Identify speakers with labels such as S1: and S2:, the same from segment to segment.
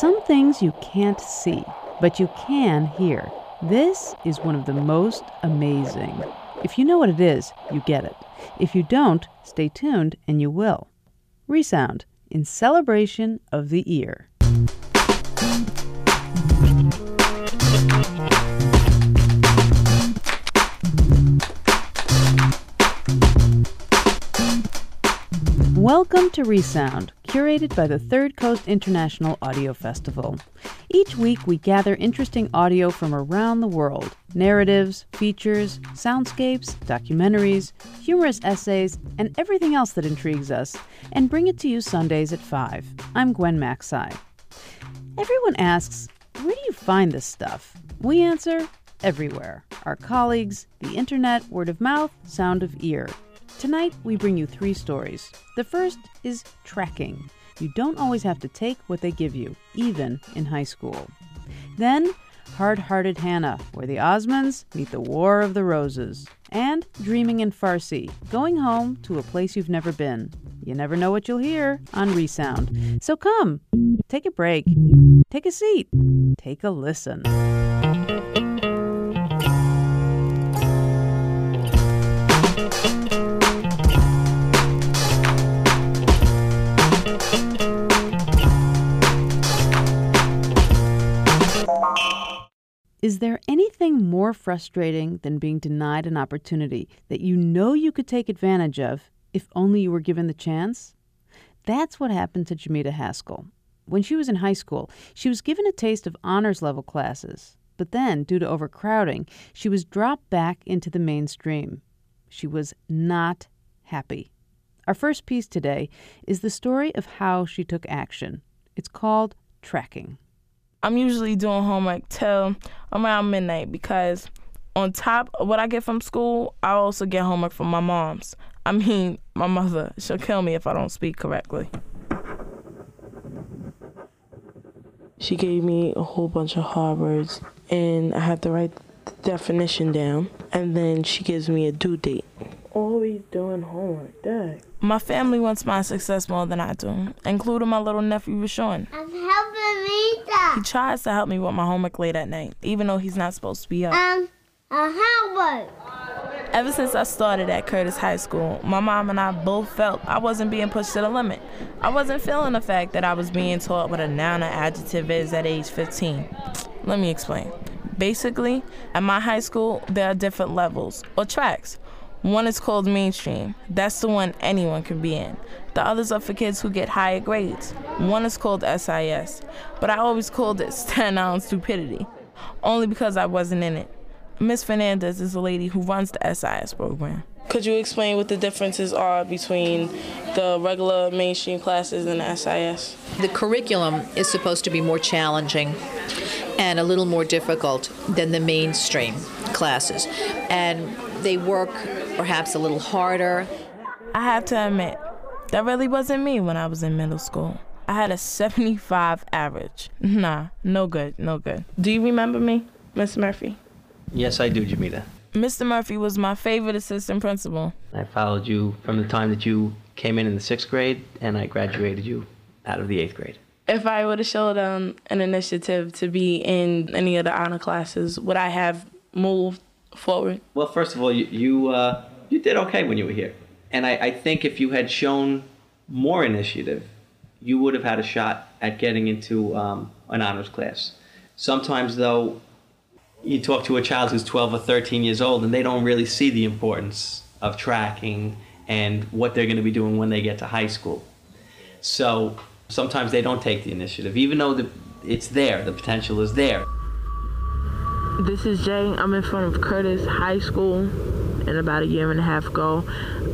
S1: Some things you can't see, but you can hear. This is one of the most amazing. If you know what it is, you get it. If you don't, stay tuned and you will. Resound in celebration of the ear. Welcome to Resound, curated by the Third Coast International Audio Festival. Each week, we gather interesting audio from around the world narratives, features, soundscapes, documentaries, humorous essays, and everything else that intrigues us, and bring it to you Sundays at 5. I'm Gwen Macsai. Everyone asks, where do you find this stuff? We answer, everywhere. Our colleagues, the internet, word of mouth, sound of ear. Tonight, we bring you three stories. The first is tracking. You don't always have to take what they give you, even in high school. Then, Hard Hearted Hannah, where the Osmonds meet the War of the Roses. And Dreaming in Farsi, going home to a place you've never been. You never know what you'll hear on Resound. So come, take a break, take a seat, take a listen. Is there anything more frustrating than being denied an opportunity that you know you could take advantage of if only you were given the chance? That's what happened to Jaimita Haskell. When she was in high school, she was given a taste of honors level classes, but then, due to overcrowding, she was dropped back into the mainstream. She was not happy. Our first piece today is the story of how she took action. It's called Tracking.
S2: I'm usually doing homework till around midnight because on top of what I get from school, I also get homework from my mom's. I mean, my mother. She'll kill me if I don't speak correctly. She gave me a whole bunch of hard words, and I have to write the definition down, and then she gives me a due date. Always doing homework, Dad. My family wants my success more than I do, including my little nephew Rashawn.
S3: I'm helping Rita.
S2: He tries to help me with my homework late at night, even though he's not supposed to be up.
S3: Um, a homework.
S2: Ever since I started at Curtis High School, my mom and I both felt I wasn't being pushed to the limit. I wasn't feeling the fact that I was being taught what a noun or adjective is at age 15. Let me explain. Basically, at my high school, there are different levels, or tracks. One is called mainstream. That's the one anyone can be in. The others are for kids who get higher grades. One is called SIS, but I always called it stand out stupidity, only because I wasn't in it. Miss Fernandez is the lady who runs the SIS program. Could you explain what the differences are between the regular mainstream classes and the SIS?
S4: The curriculum is supposed to be more challenging and a little more difficult than the mainstream classes. And they work perhaps a little harder.
S2: I have to admit, that really wasn't me when I was in middle school. I had a 75 average. Nah, no good, no good. Do you remember me, Miss Murphy?
S5: Yes, I do, Jaimita.
S2: Mr. Murphy was my favorite assistant principal.
S5: I followed you from the time that you came in in the sixth grade, and I graduated you out of the eighth grade.
S2: If I would have showed um, an initiative to be in any of the honor classes, would I have moved forward?
S5: Well, first of all, you you, uh, you did okay when you were here, and I, I think if you had shown more initiative, you would have had a shot at getting into um, an honors class. Sometimes, though, you talk to a child who's 12 or 13 years old, and they don't really see the importance of tracking and what they're going to be doing when they get to high school. So sometimes they don't take the initiative, even though the, it's there, the potential is there.
S2: This is Jay. I'm in front of Curtis High School. And about a year and a half ago,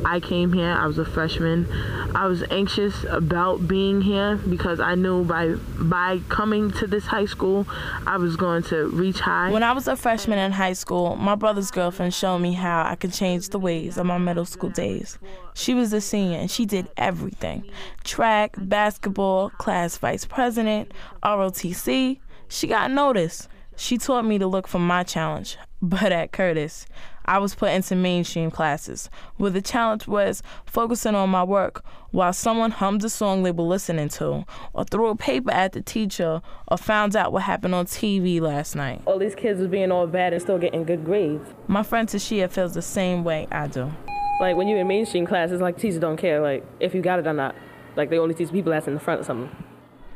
S2: I came here. I was a freshman. I was anxious about being here because I knew by by coming to this high school, I was going to reach high. When I was a freshman in high school, my brother's girlfriend showed me how I could change the ways of my middle school days. She was a senior and she did everything track, basketball, class vice president, ROTC. She got noticed. She taught me to look for my challenge, But at Curtis, I was put into mainstream classes where the challenge was focusing on my work while someone hummed a song they were listening to, or threw a paper at the teacher, or found out what happened on TV last night.
S6: All these kids was being all bad and still getting good grades.
S2: My friend Tashia feels the same way I do.
S6: Like when you're in mainstream classes, like teachers don't care like if you got it or not. Like they only teach people that's in the front or something.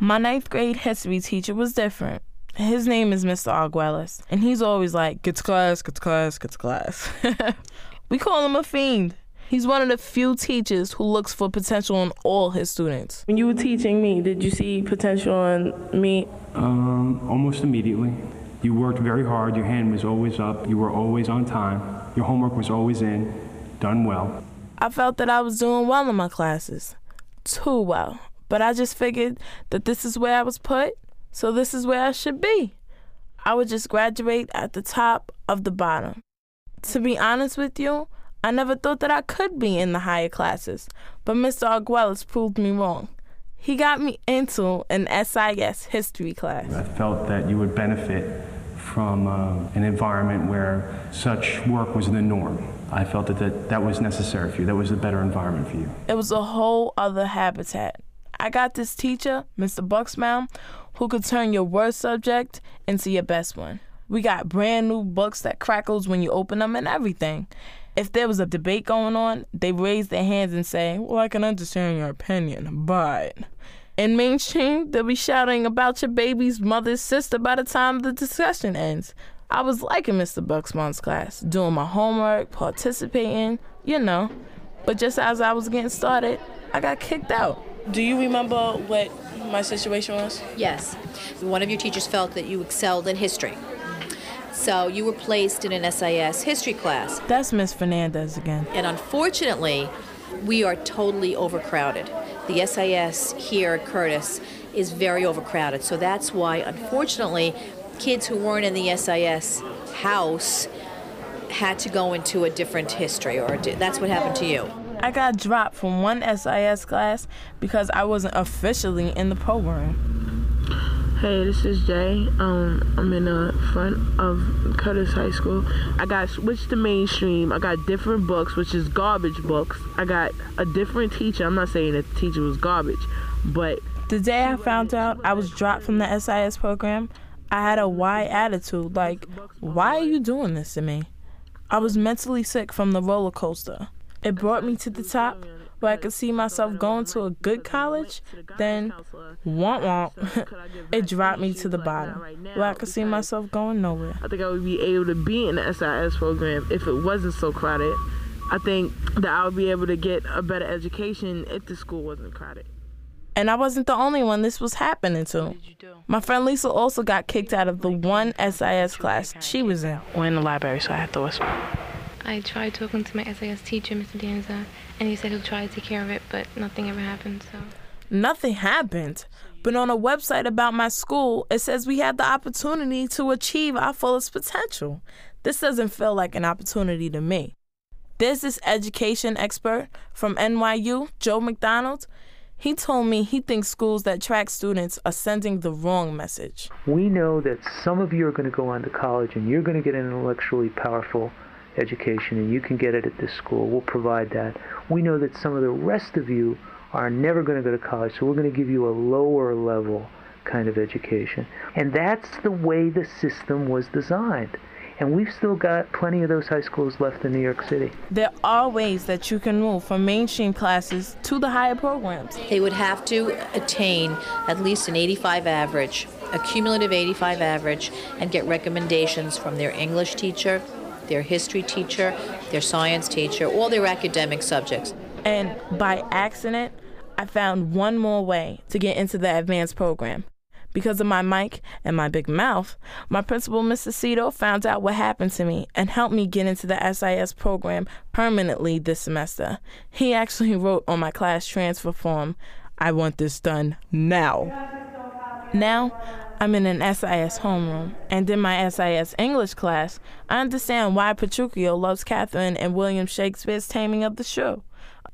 S2: My ninth grade history teacher was different. His name is Mr. Arguelles, and he's always like, get to class, get to class, get to class. we call him a fiend. He's one of the few teachers who looks for potential in all his students. When you were teaching me, did you see potential in me?
S7: Um, almost immediately. You worked very hard. Your hand was always up. You were always on time. Your homework was always in, done well.
S2: I felt that I was doing well in my classes. Too well. But I just figured that this is where I was put so this is where I should be. I would just graduate at the top of the bottom. To be honest with you, I never thought that I could be in the higher classes, but Mr. Arguelles proved me wrong. He got me into an SIS history class.
S7: I felt that you would benefit from uh, an environment where such work was the norm. I felt that, that that was necessary for you. That was a better environment for you.
S2: It was a whole other habitat. I got this teacher, Mr. Bucksbaum, who could turn your worst subject into your best one. We got brand new books that crackles when you open them and everything. If there was a debate going on, they raise their hands and say, Well, I can understand your opinion, but. In mainstream, they'll be shouting about your baby's mother's sister by the time the discussion ends. I was liking Mr. Bucksbaum's class, doing my homework, participating, you know. But just as I was getting started, I got kicked out. Do you remember what my situation was?
S4: Yes. One of your teachers felt that you excelled in history. So you were placed in an SIS history class.
S2: That's Miss Fernandez again.
S4: And unfortunately, we are totally overcrowded. The SIS here at Curtis is very overcrowded. So that's why, unfortunately, kids who weren't in the SIS house had to go into a different history, or that's what happened to you.
S2: I got dropped from one SIS class because I wasn't officially in the program.
S8: Hey, this is Jay. Um, I'm in the front of Curtis High School. I got switched to mainstream. I got different books, which is garbage books. I got a different teacher. I'm not saying that the teacher was garbage, but
S2: the day I found out I was dropped from the SIS program, I had a why attitude. Like, why are you doing this to me? I was mentally sick from the roller coaster. It brought me to the top where I could see myself going to a good college, then womp womp, it dropped me to the bottom where I could see myself going nowhere.
S8: I think I would be able to be in the SIS program if it wasn't so crowded. I think that I would be able to get a better education if the school wasn't crowded.
S2: And I wasn't the only one this was happening to. My friend Lisa also got kicked out of the one SIS class she was in.
S8: We're in the library, so I had to whisper.
S9: I tried talking to my SIS teacher, Mr. Danza, and he said he'll try to take care of it, but nothing ever happened, so.
S2: Nothing happened. But on a website about my school, it says we had the opportunity to achieve our fullest potential. This doesn't feel like an opportunity to me. There's this education expert from NYU, Joe McDonald. He told me he thinks schools that track students are sending the wrong message.
S10: We know that some of you are going to go on to college and you're going to get intellectually powerful education and you can get it at this school. We'll provide that. We know that some of the rest of you are never going to go to college, so we're going to give you a lower level kind of education. And that's the way the system was designed. And we've still got plenty of those high schools left in New York City.
S2: There are ways that you can move from mainstream classes to the higher programs.
S4: They would have to attain at least an 85 average, a cumulative 85 average, and get recommendations from their English teacher, their history teacher, their science teacher, all their academic subjects.
S2: And by accident, I found one more way to get into the advanced program. Because of my mic and my big mouth, my principal, Mr. Cito, found out what happened to me and helped me get into the SIS program permanently this semester. He actually wrote on my class transfer form, I want this done now. Now, I'm in an SIS homeroom, and in my SIS English class, I understand why Petruchio loves Catherine and William Shakespeare's Taming of the Shrew.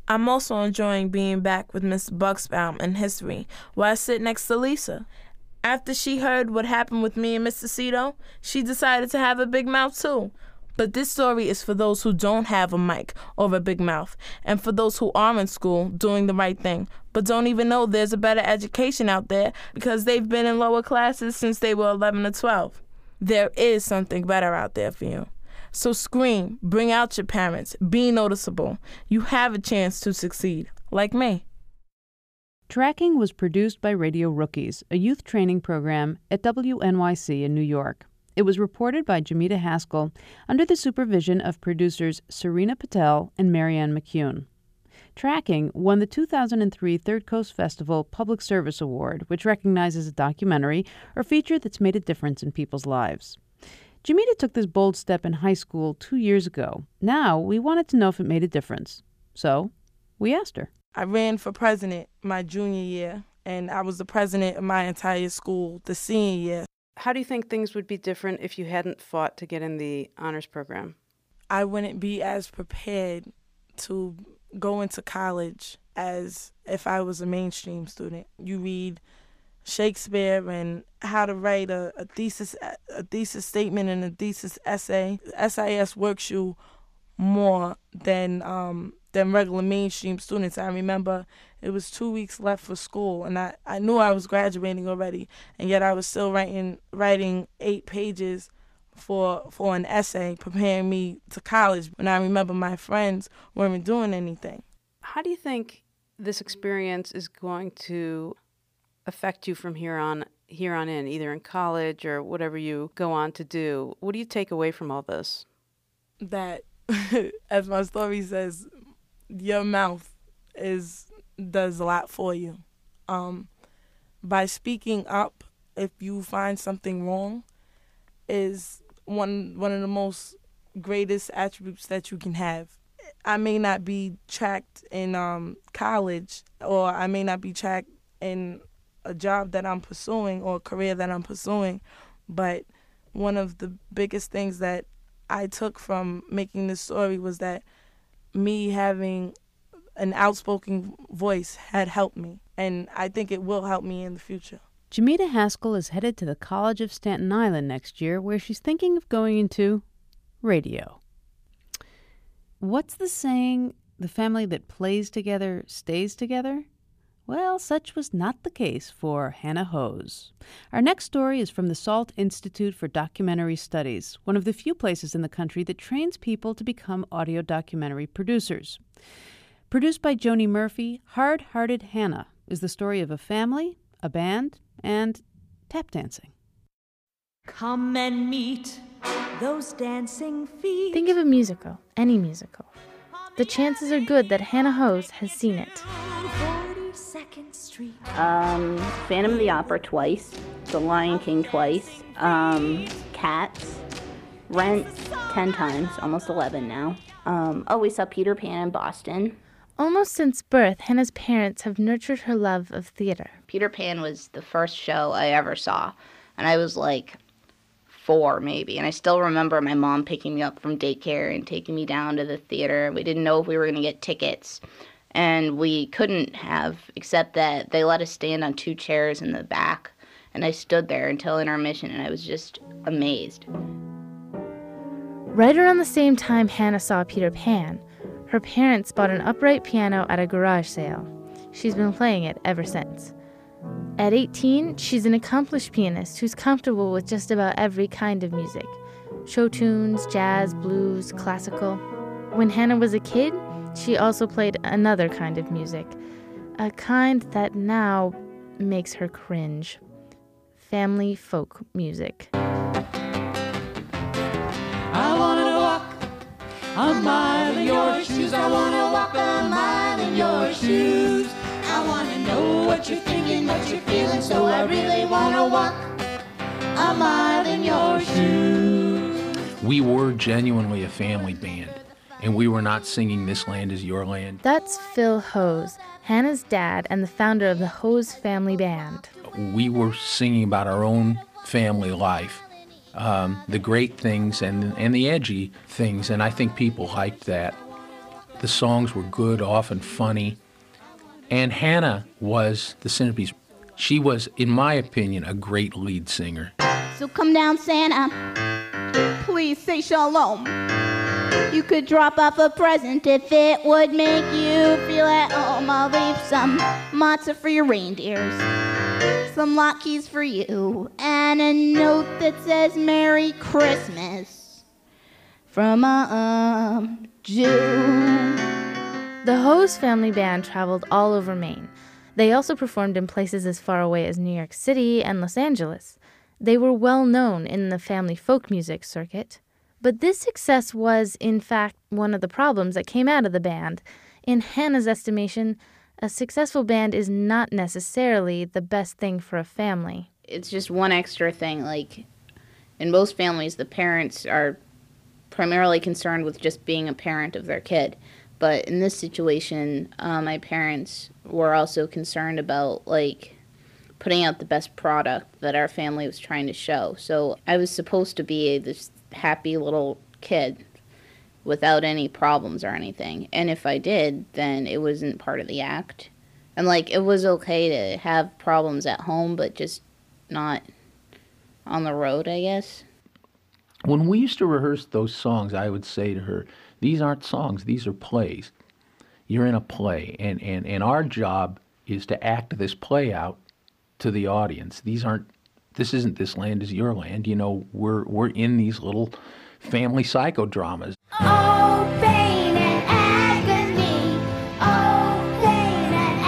S2: I'm also enjoying being back with Mr. Bucksbaum in history, where I sit next to Lisa. After she heard what happened with me and Mr. Cito, she decided to have a big mouth too. But this story is for those who don't have a mic or a big mouth, and for those who are in school doing the right thing, but don't even know there's a better education out there because they've been in lower classes since they were 11 or 12. There is something better out there for you. So scream, bring out your parents, be noticeable. You have a chance to succeed, like me.
S1: Tracking was produced by Radio Rookies, a youth training program at WNYC in New York. It was reported by Jaimita Haskell under the supervision of producers Czerina Patel and Marianne McCune. Tracking won the 2003 Third Coast Festival Public Service Award, which recognizes a documentary or feature that's made a difference in people's lives. Jaimita took this bold step in high school two years ago. Now we wanted to know if it made a difference. So we asked her.
S2: I ran for president my junior year, and I was the president of my entire school the senior year.
S1: How do you think things would be different if you hadn't fought to get in the honors program?
S2: I wouldn't be as prepared to go into college as if I was a mainstream student. You read Shakespeare and how to write a, a thesis a thesis statement and a thesis essay. SIS works you more than um, than regular mainstream students. I remember it was two weeks left for school, and I, I knew I was graduating already, and yet I was still writing writing eight pages for for an essay preparing me to college. And I remember my friends weren't doing anything.
S1: How do you think this experience is going to affect you from here on here on in, either in college or whatever you go on to do? What do you take away from all this?
S2: That, as my story says, your mouth is does a lot for you. Um, by speaking up, if you find something wrong, is one one of the most greatest attributes that you can have. I may not be tracked in um, college, or I may not be tracked in a job that I'm pursuing or a career that I'm pursuing, but one of the biggest things that I took from making this story was that me having an outspoken voice had helped me, and I think it will help me in the future.
S1: Jaimita Haskell is headed to the College of Staten Island next year, where she's thinking of going into radio. What's the saying, the family that plays together stays together? Well, such was not the case for Hannah Hoose. Our next story is from the Salt Institute for Documentary Studies, one of the few places in the country that trains people to become audio documentary producers. Produced by Joni Murphy, Hard Hearted Hannah is the story of a family, a band, and tap dancing.
S11: Come and meet those dancing feet.
S9: Think of a musical, any musical. The chances are good that Hannah Hoose has seen it.
S12: Um, Phantom of the Opera twice, The Lion King twice, um, Cats, Rent ten times, almost 11 now. Um, oh, we saw Peter Pan in Boston.
S9: Almost since birth, Hannah's parents have nurtured her love of theater.
S12: Peter Pan was the first show I ever saw, and I was like four maybe. And I still remember my mom picking me up from daycare and taking me down to the theater. We didn't know if we were going to get tickets, and we couldn't have, except that they let us stand on two chairs in the back. And I stood there until intermission, and I was just amazed.
S9: Right around the same time Hannah saw Peter Pan, her parents bought an upright piano at a garage sale. She's been playing it ever since. At 18, she's an accomplished pianist who's comfortable with just about every kind of music show tunes, jazz, blues, classical. When Hannah was a kid, she also played another kind of music, a kind that now makes her cringe family folk music.
S11: I wanna walk a mile in your shoes. I wanna walk a mile in your shoes. I wanna know what you're thinking, what you're feeling. So I really wanna walk a mile in your shoes.
S13: We were genuinely a family band, and we were not singing This Land Is Your Land.
S9: That's Phil Hoose, Hannah's dad and the founder of the Hoose Family Band.
S13: We were singing about our own family life, um, the great things and, and the edgy things, and I think people liked that. The songs were good, often funny, and Hannah was the centerpiece. She was, in my opinion, a great lead singer.
S14: So come down, Santa. Please say shalom. You could drop off a present if it would make you feel at home. I'll leave some matzah for your reindeers, some latkes for you, and a note that says Merry Christmas from a um, Jew.
S9: The Hoose family band traveled all over Maine. They also performed in places as far away as New York City and Los Angeles. They were well known in the family folk music circuit. But this success was, in fact, one of the problems that came out of the band. In Hannah's estimation, a successful band is not necessarily the best thing for a family.
S12: It's just one extra thing. Like, in most families, the parents are primarily concerned with just being a parent of their kid. But in this situation, uh, my parents were also concerned about, like, putting out the best product that our family was trying to show. So I was supposed to be this happy little kid without any problems or anything. And if I did, then it wasn't part of the act. And like it was okay to have problems at home, but just not on the road, I guess.
S13: When we used to rehearse those songs, I would say to her, These aren't songs, these are plays. You're in a play, and, and, and our job is to act this play out to the audience. These aren't this isn't this land is your land. You know, we're we're in these little family psychodramas.
S14: Oh, pain and agony. Oh, pain and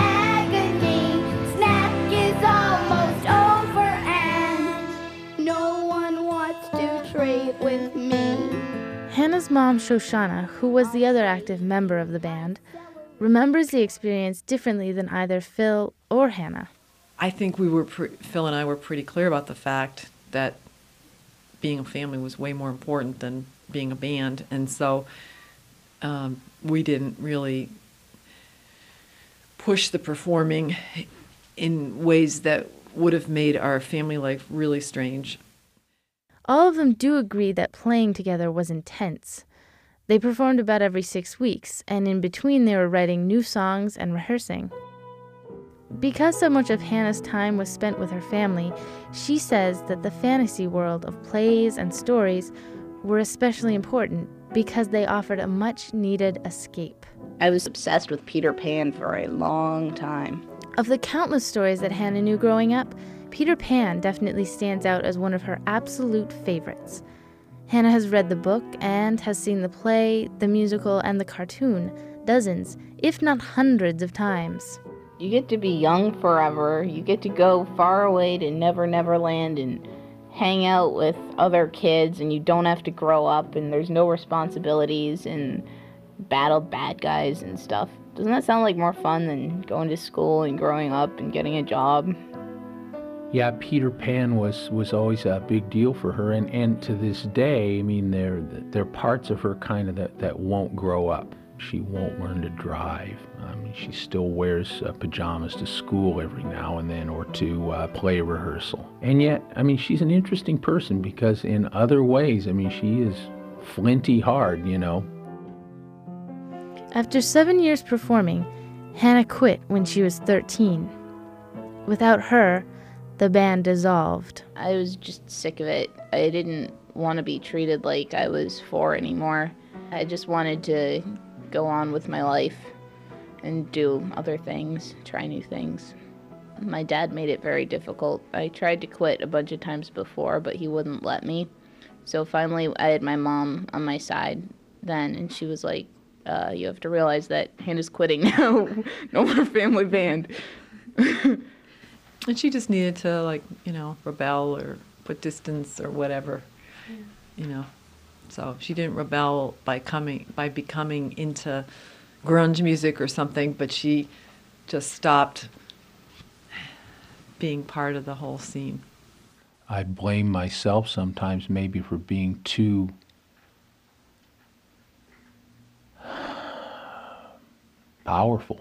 S14: agony. Snack is almost over, and no one wants to trade with me.
S9: Hannah's mom, Shoshana, who was the other active member of the band, remembers the experience differently than either Phil or Hannah.
S15: I think we were pre- Phil and I were pretty clear about the fact that being a family was way more important than being a band, and so um, we didn't really push the performing in ways that would have made our family life really strange.
S9: All of them do agree that playing together was intense. They performed about every six weeks, and in between, they were writing new songs and rehearsing. Because so much of Hannah's time was spent with her family, she says that the fantasy world of plays and stories were especially important because they offered a much needed escape.
S12: I was obsessed with Peter Pan for a long time.
S9: Of the countless stories that Hannah knew growing up, Peter Pan definitely stands out as one of her absolute favorites. Hannah has read the book and has seen the play, the musical, and the cartoon dozens, if not hundreds of times.
S12: You get to be young forever. You get to go far away to Never Never Land and hang out with other kids, and you don't have to grow up, and there's no responsibilities, and battle bad guys and stuff. Doesn't that sound like more fun than going to school and growing up and getting a job?
S13: Yeah, Peter Pan was, was always a big deal for her, and, and to this day, I mean, there are parts of her kind of that, that won't grow up. She won't learn to drive. I mean, she still wears uh, pajamas to school every now and then or to uh, play rehearsal. And yet, I mean, she's an interesting person because in other ways, I mean, she is flinty hard, you know.
S9: After seven years performing, Hannah quit when she was 13. Without her, the band dissolved.
S12: I was just sick of it. I didn't want to be treated like I was four anymore. I just wanted to go on with my life and do other things, try new things. My dad made it very difficult. I tried to quit a bunch of times before, but he wouldn't let me. So finally, I had my mom on my side then, and she was like, uh, You have to realize that Hannah's quitting now. no more family band.
S15: and she just needed to, like, you know, rebel or put distance or whatever, yeah. you know. So she didn't rebel by coming by becoming into grunge music or something, but she just stopped being part of the whole scene.
S13: I blame myself sometimes maybe for being too powerful.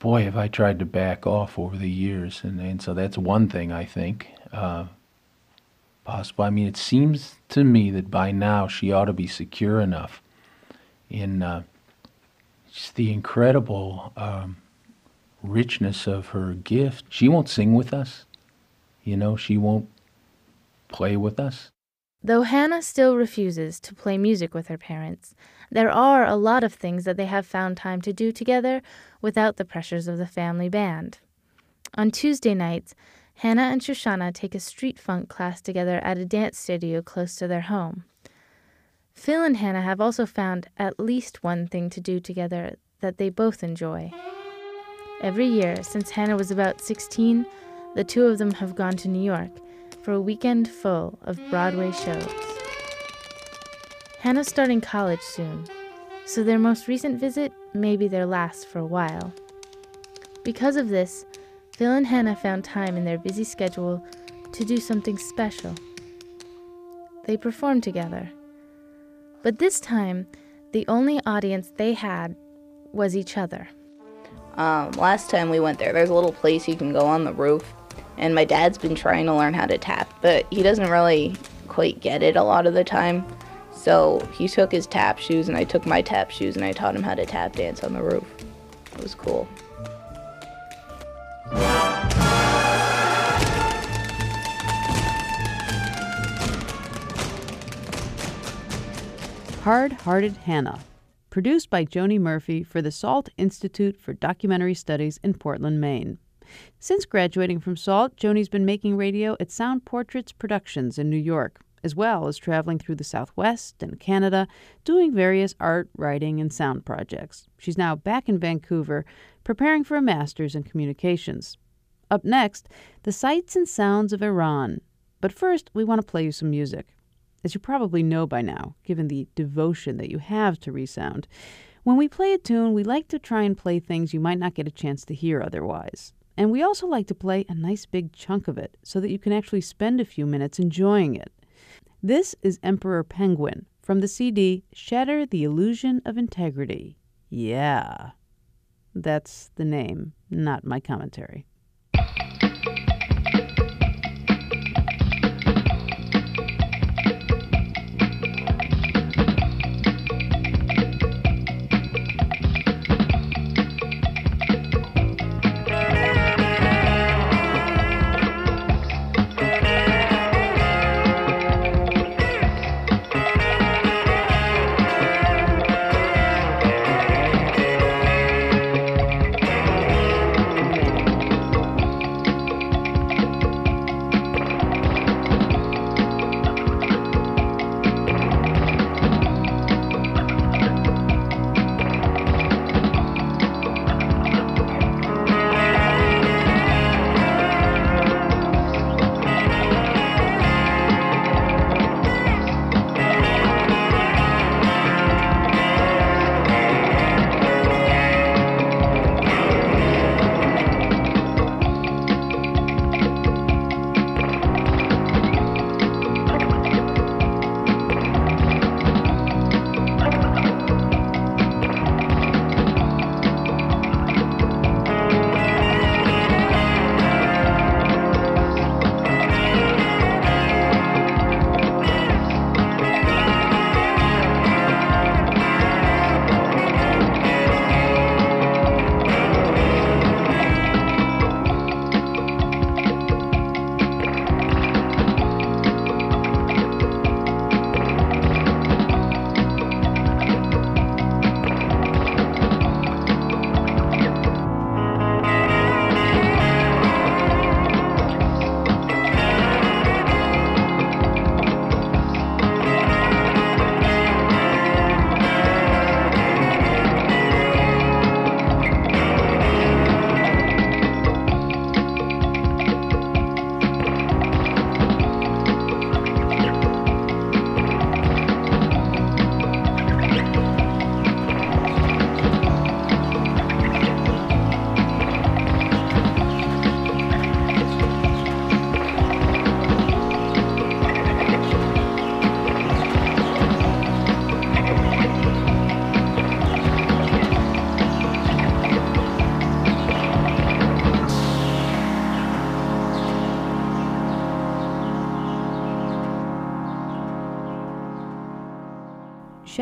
S13: Boy, have I tried to back off over the years, and, and so that's one thing I think. Uh, possible. I mean, it seems to me that by now she ought to be secure enough in uh, just the incredible um, richness of her gift. She won't sing with us. You know, she won't play with us.
S9: Though Hannah still refuses to play music with her parents, there are a lot of things that they have found time to do together without the pressures of the family band. On Tuesday nights, Hannah and Shoshana take a street funk class together at a dance studio close to their home. Phil and Hannah have also found at least one thing to do together that they both enjoy. Every year since Hannah was about 16, the two of them have gone to New York for a weekend full of Broadway shows. Hannah's starting college soon, so their most recent visit may be their last for a while. Because of this, Phil and Hannah found time in their busy schedule to do something special. They performed together. But this time, the only audience they had was each other.
S12: Um, last time we went there, there's a little place you can go on the roof, and my dad's been trying to learn how to tap, but he doesn't really quite get it a lot of the time. So he took his tap shoes, and I took my tap shoes, and I taught him how to tap dance on the roof. It was cool.
S1: Hard Hearted Hannah, produced by Joni Murphy for the SALT Institute for Documentary Studies in Portland, Maine. Since graduating from SALT, Joni's been making radio at Sound Portraits Productions in New York, as well as traveling through the Southwest and Canada, doing various art, writing, and sound projects. She's now back in Vancouver, preparing for a master's in communications. Up next, the sights and sounds of Iran. But first, we want to play you some music. As you probably know by now, given the devotion that you have to Resound, when we play a tune, we like to try and play things you might not get a chance to hear otherwise. And we also like to play a nice big chunk of it so that you can actually spend a few minutes enjoying it. This is Emperor Penguin from the CD Shatter the Illusion of Integrity. Yeah. That's the name, not my commentary.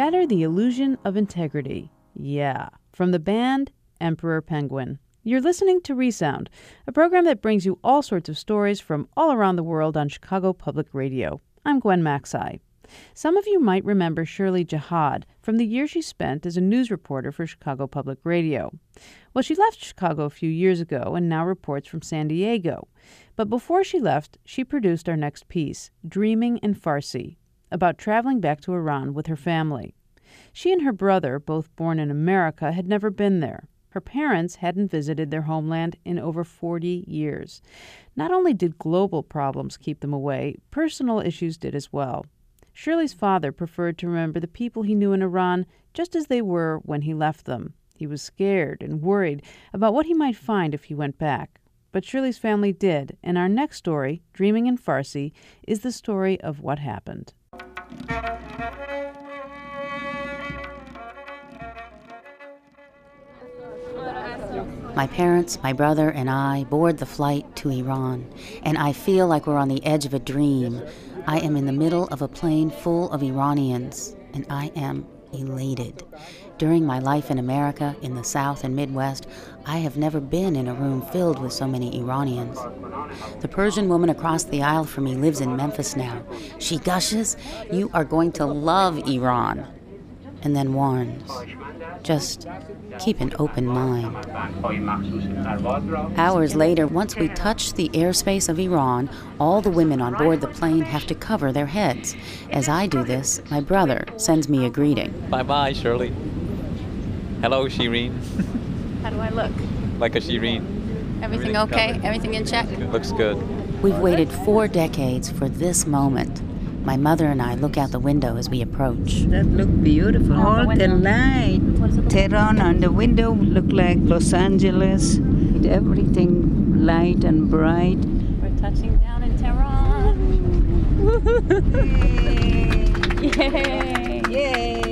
S1: Shatter the Illusion of Integrity. Yeah, from the band Emperor Penguin. You're listening to Resound, a program that brings you all sorts of stories from all around the world on Chicago Public Radio. I'm Gwen Macsai. Some of you might remember Shirley Jahad from the year she spent as a news reporter for Chicago Public Radio. Well, she left Chicago a few years ago and now reports from San Diego. But before she left, she produced our next piece, Dreaming in Farsi, about traveling back to Iran with her family. She and her brother, both born in America, had never been there. Her parents hadn't visited their homeland in over 40 years. Not only did global problems keep them away, personal issues did as well. Shirley's father preferred to remember the people he knew in Iran just as they were when he left them. He was scared and worried about what he might find if he went back. But Shirley's family did, and our next story, Dreaming in Farsi, is the story of what happened.
S16: My parents, my brother, and I board the flight to Iran, and I feel like we're on the edge of a dream. I am in the middle of a plane full of Iranians, and I am elated. During my life in America, in the South and Midwest, I have never been in a room filled with so many Iranians. The Persian woman across the aisle from me lives in Memphis now. She gushes, You are going to love Iran. And then warns, Just keep an open mind. Hours later, once we touch the airspace of Iran, all the women on board the plane have to cover their heads. As I do this, my brother sends me a greeting.
S17: Bye bye, Shirley. Hello, Shireen.
S18: How do I look?
S17: like a Shireen.
S18: Everything okay? Everything in check?
S17: Looks good.
S16: We've waited four decades for this moment. My mother and I look out the window as we approach.
S19: That look beautiful. All the light. Tehran on the window look like Los Angeles. Everything light and bright.
S18: We're touching down in Tehran. Yay!
S19: Yay!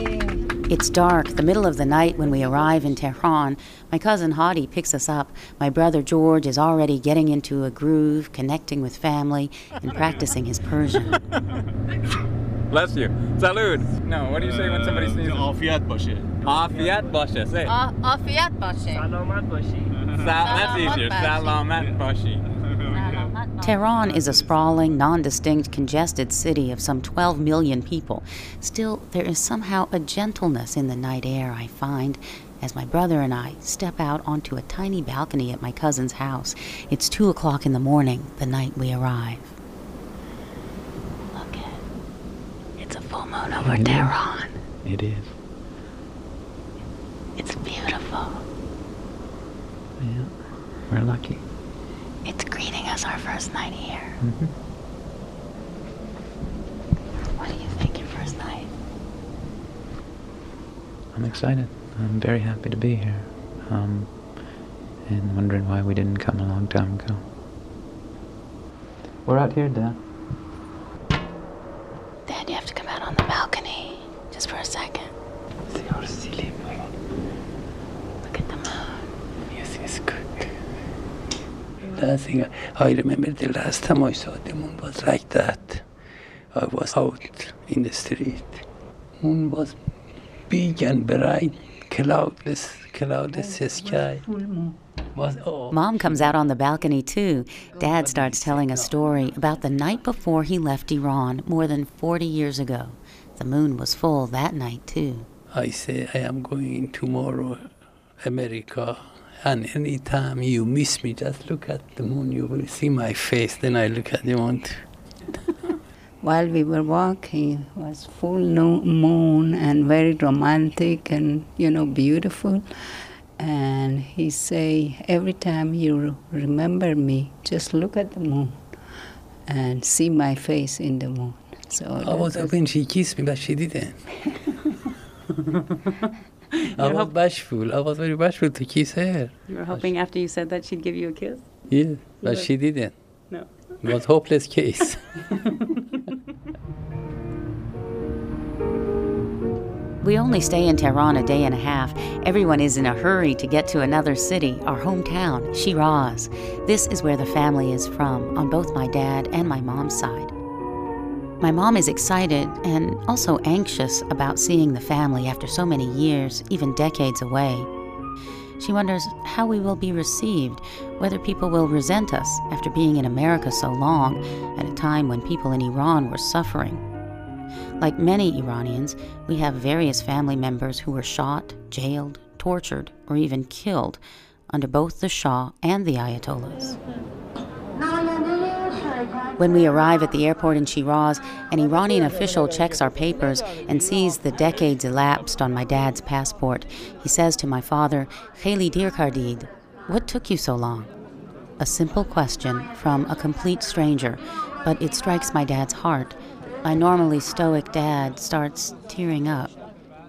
S16: It's dark, the middle of the night when we arrive in Tehran. My cousin Hadi picks us up. My brother George is already getting into a groove, connecting with family, and practicing his Persian.
S17: Bless you. Salud. No, what do you say when somebody uh, sneezes? Afiyat bashe. Afiyat bashe. Say.
S18: Afiyat bashi.
S17: Salamat bashi. That's easier. Salamat bashi.
S16: Tehran is a sprawling, non-distinct, congested city of some 12 million people. Still, there is somehow a gentleness in the night air, I find, as my brother and I step out onto a tiny balcony at my cousin's house. It's 2 o'clock in the morning, the night we arrive. Look it. It's a full moon over Tehran.
S17: It is.
S16: It's beautiful.
S17: Yeah. We're lucky.
S16: It's greeting us our first night here.
S17: Mm-hmm.
S16: What do you think your first night?
S17: I'm excited. I'm very happy to be here. Um, and wondering why we didn't come a long time ago. We're out here, Dad.
S16: Dad, you have to come out on the balcony just for a second.
S17: See how silly.
S16: Look at the moon.
S19: Yes, it's good. Last thing, I remember the last time I saw the moon was like that. I was out in the street. Moon was big and bright, cloudless, cloudless sky. Oh.
S16: Mom comes out on the balcony too. Dad starts telling a story about the night before he left Iran more than 40 years ago. The moon was full that night too.
S19: I say I am going tomorrow, America, and anytime you miss me, just look at the moon. You will see my face. Then I look at the moon. While we were walking, it was full moon and very romantic and you know beautiful. And he say, every time you remember me, just look at the moon and see my face in the moon. So I was hoping she kissed me, but she didn't. I was bashful. I was very bashful to kiss her.
S18: You were hoping after you said that she'd give you a kiss?
S19: Yeah, but she didn't.
S18: No.
S19: It was hopeless case.
S16: We only stay in Tehran a day and a half. Everyone is in a hurry to get to another city, our hometown, Shiraz. This is where the family is from, on both my dad and my mom's side. My mom is excited and also anxious about seeing the family after so many years, even decades away. She wonders how we will be received, whether people will resent us after being in America so long, at a time when people in Iran were suffering. Like many Iranians, we have various family members who were shot, jailed, tortured, or even killed under both the Shah and the Ayatollahs. When we arrive at the airport in Shiraz, an Iranian official checks our papers and sees the decades elapsed on my dad's passport. He says to my father, Kheli dir kardid, what took you so long? A simple question from a complete stranger, but it strikes my dad's heart. My normally stoic dad starts tearing up.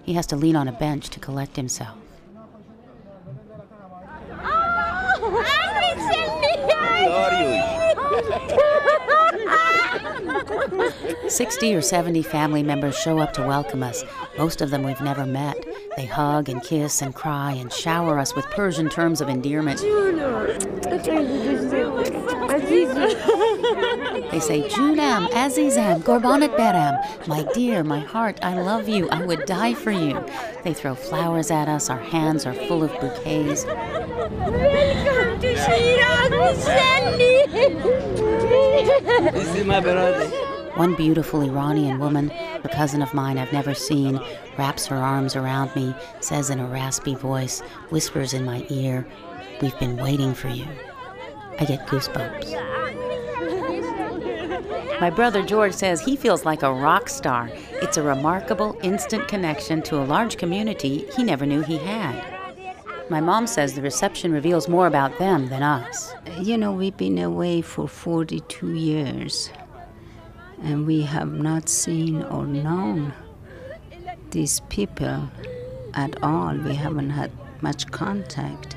S16: He has to lean on a bench to collect himself. Sixty or seventy family members show up to welcome us. Most of them we've never met. They hug and kiss and cry and shower us with Persian terms of endearment. They say, Junam, Azizam, Gorbanat Beram. My dear, my heart, I love you. I would die for you. They throw flowers at us. Our hands are full of bouquets.
S11: Welcome to Shiraz,
S19: This is my brother.
S16: One beautiful Iranian woman, a cousin of mine I've never seen, wraps her arms around me, says in a raspy voice, whispers in my ear, We've been waiting for you. I get goosebumps. My brother George says he feels like a rock star. It's a remarkable instant connection to a large community he never knew he had. My mom says the reception reveals more about them than us.
S20: You know, we've been away for 42 years and we have not seen or known these people at all. We haven't had much contact.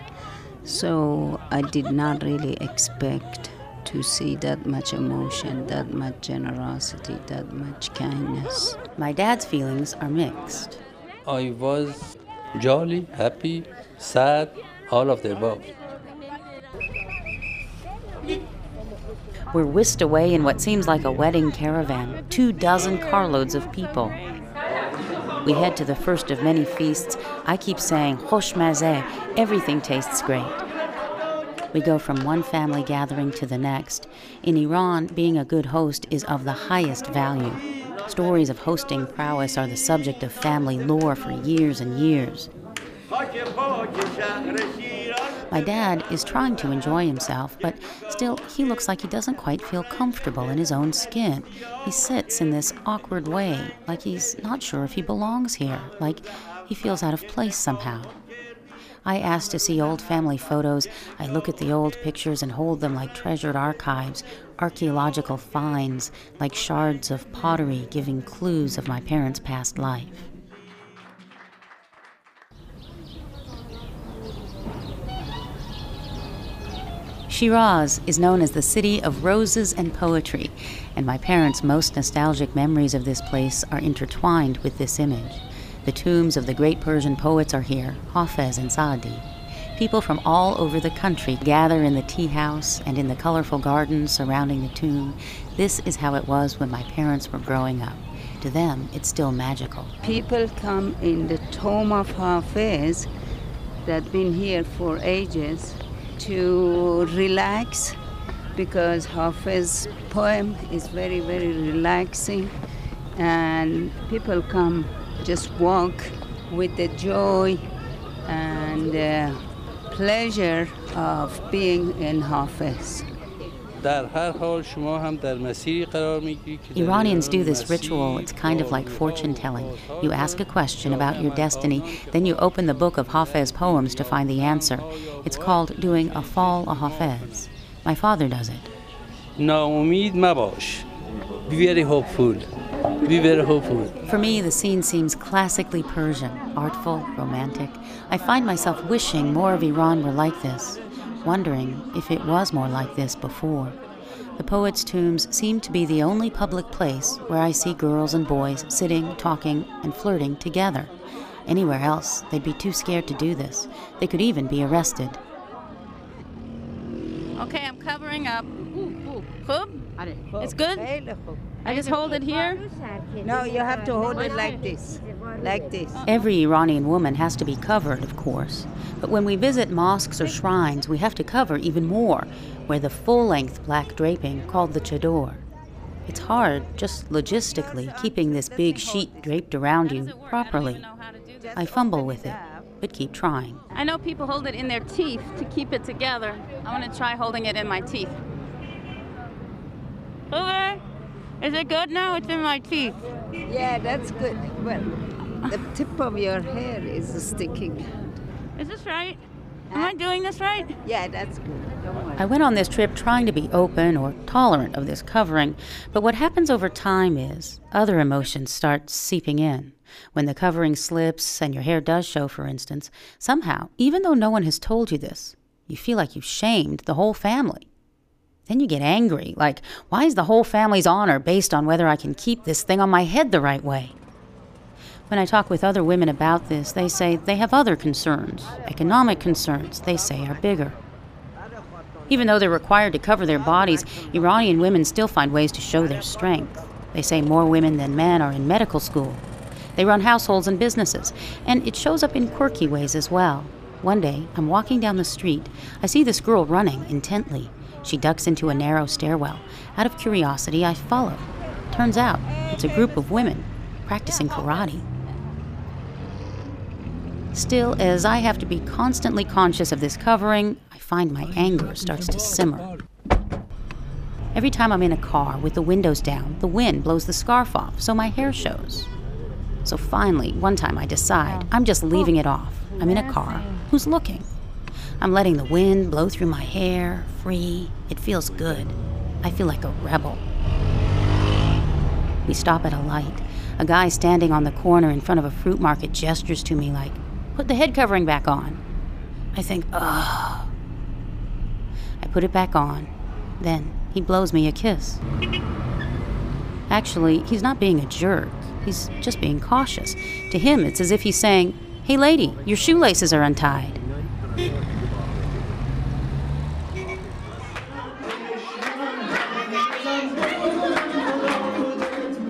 S20: So I did not really expect to see that much emotion, that much generosity, that much kindness.
S16: My dad's feelings are mixed.
S19: I was jolly, happy, sad, all of the above.
S16: We're whisked away in what seems like a wedding caravan, two dozen carloads of people. We head to the first of many feasts. I keep saying, Hosh mazeh, everything tastes great. We go from one family gathering to the next. In Iran, being a good host is of the highest value. Stories of hosting prowess are the subject of family lore for years and years. My dad is trying to enjoy himself, but still, he looks like he doesn't quite feel comfortable in his own skin. He sits in this awkward way, like he's not sure if he belongs here, like he feels out of place somehow. I ask to see old family photos. I look at the old pictures and hold them like treasured archives, archaeological finds, like shards of pottery giving clues of my parents' past life. Shiraz is known as the city of roses and poetry, and my parents' most nostalgic memories of this place are intertwined with this image. The tombs of the great Persian poets are here, Hafez and Saadi. People from all over the country gather in the tea house and in the colorful gardens surrounding the tomb. This is how it was when my parents were growing up. To them, it's still magical.
S20: People come in the tomb of Hafez that have been here for ages to relax because Hafez's poem is very, very relaxing and people come just walk with the joy and uh, pleasure of being in Hafez.
S16: Iranians do
S19: ایران
S16: this ritual. It's kind of like fortune telling. You ask a question about your destiny, then you open the book of Hafez poems to find the answer. It's called doing a fall a Hafez. My father does it.
S19: ناامید مباش Be very hopeful Be very hopeful
S16: For me, the scene seems classically Persian, artful, romantic. I find myself wishing more of Iran were like this, wondering if it was more like this before. The poets' tombs seem to be the only public place where I see girls and boys sitting, talking, and flirting together. Anywhere else, they'd be too scared to do this. They could even be arrested.
S18: Okay, I'm covering up. Hoop? It's good? I just hold it here?
S20: No, you have to hold it like this. Like this.
S16: Every Iranian woman has to be covered, of course. But when we visit mosques or shrines, we have to cover even more, wear the full length black draping called the chador. It's hard, just logistically, keeping this big sheet draped around you properly. I fumble with it, but keep trying.
S18: I know people hold it in their teeth to keep it together. I want to try holding it in my teeth. Okay. Is it good now? It's in my teeth.
S20: Yeah, that's good. Well, the tip of your hair is sticking.
S18: Is this right? Am I doing this right?
S20: Yeah, that's good.
S16: I went on this trip trying to be open or tolerant of this covering, but what happens over time is other emotions start seeping in. When the covering slips and your hair does show, for instance, somehow, even though no one has told you this, you feel like you've shamed the whole family. Then you get angry, like, why is the whole family's honor based on whether I can keep this thing on my head the right way? When I talk with other women about this, they say they have other concerns. Economic concerns, they say, are bigger. Even though they're required to cover their bodies, Iranian women still find ways to show their strength. They say more women than men are in medical school. They run households and businesses, and it shows up in quirky ways as well. One day, I'm walking down the street. I see this girl running intently. She ducks into a narrow stairwell. Out of curiosity, I follow. Turns out, it's a group of women practicing karate. Still, as I have to be constantly conscious of this covering, I find my anger starts to simmer. Every time I'm in a car with the windows down, the wind blows the scarf off, so my hair shows. So finally, one time I decide I'm just leaving it off. I'm in a car. Who's looking? I'm letting the wind blow through my hair, free. It feels good. I feel like a rebel. We stop at a light. A guy standing on the corner in front of a fruit market gestures to me like, Put the head covering back on. I think, ugh. I put it back on. Then he blows me a kiss. Actually, he's not being a jerk. He's just being cautious. To him, it's as if he's saying, Hey, lady, your shoelaces are untied.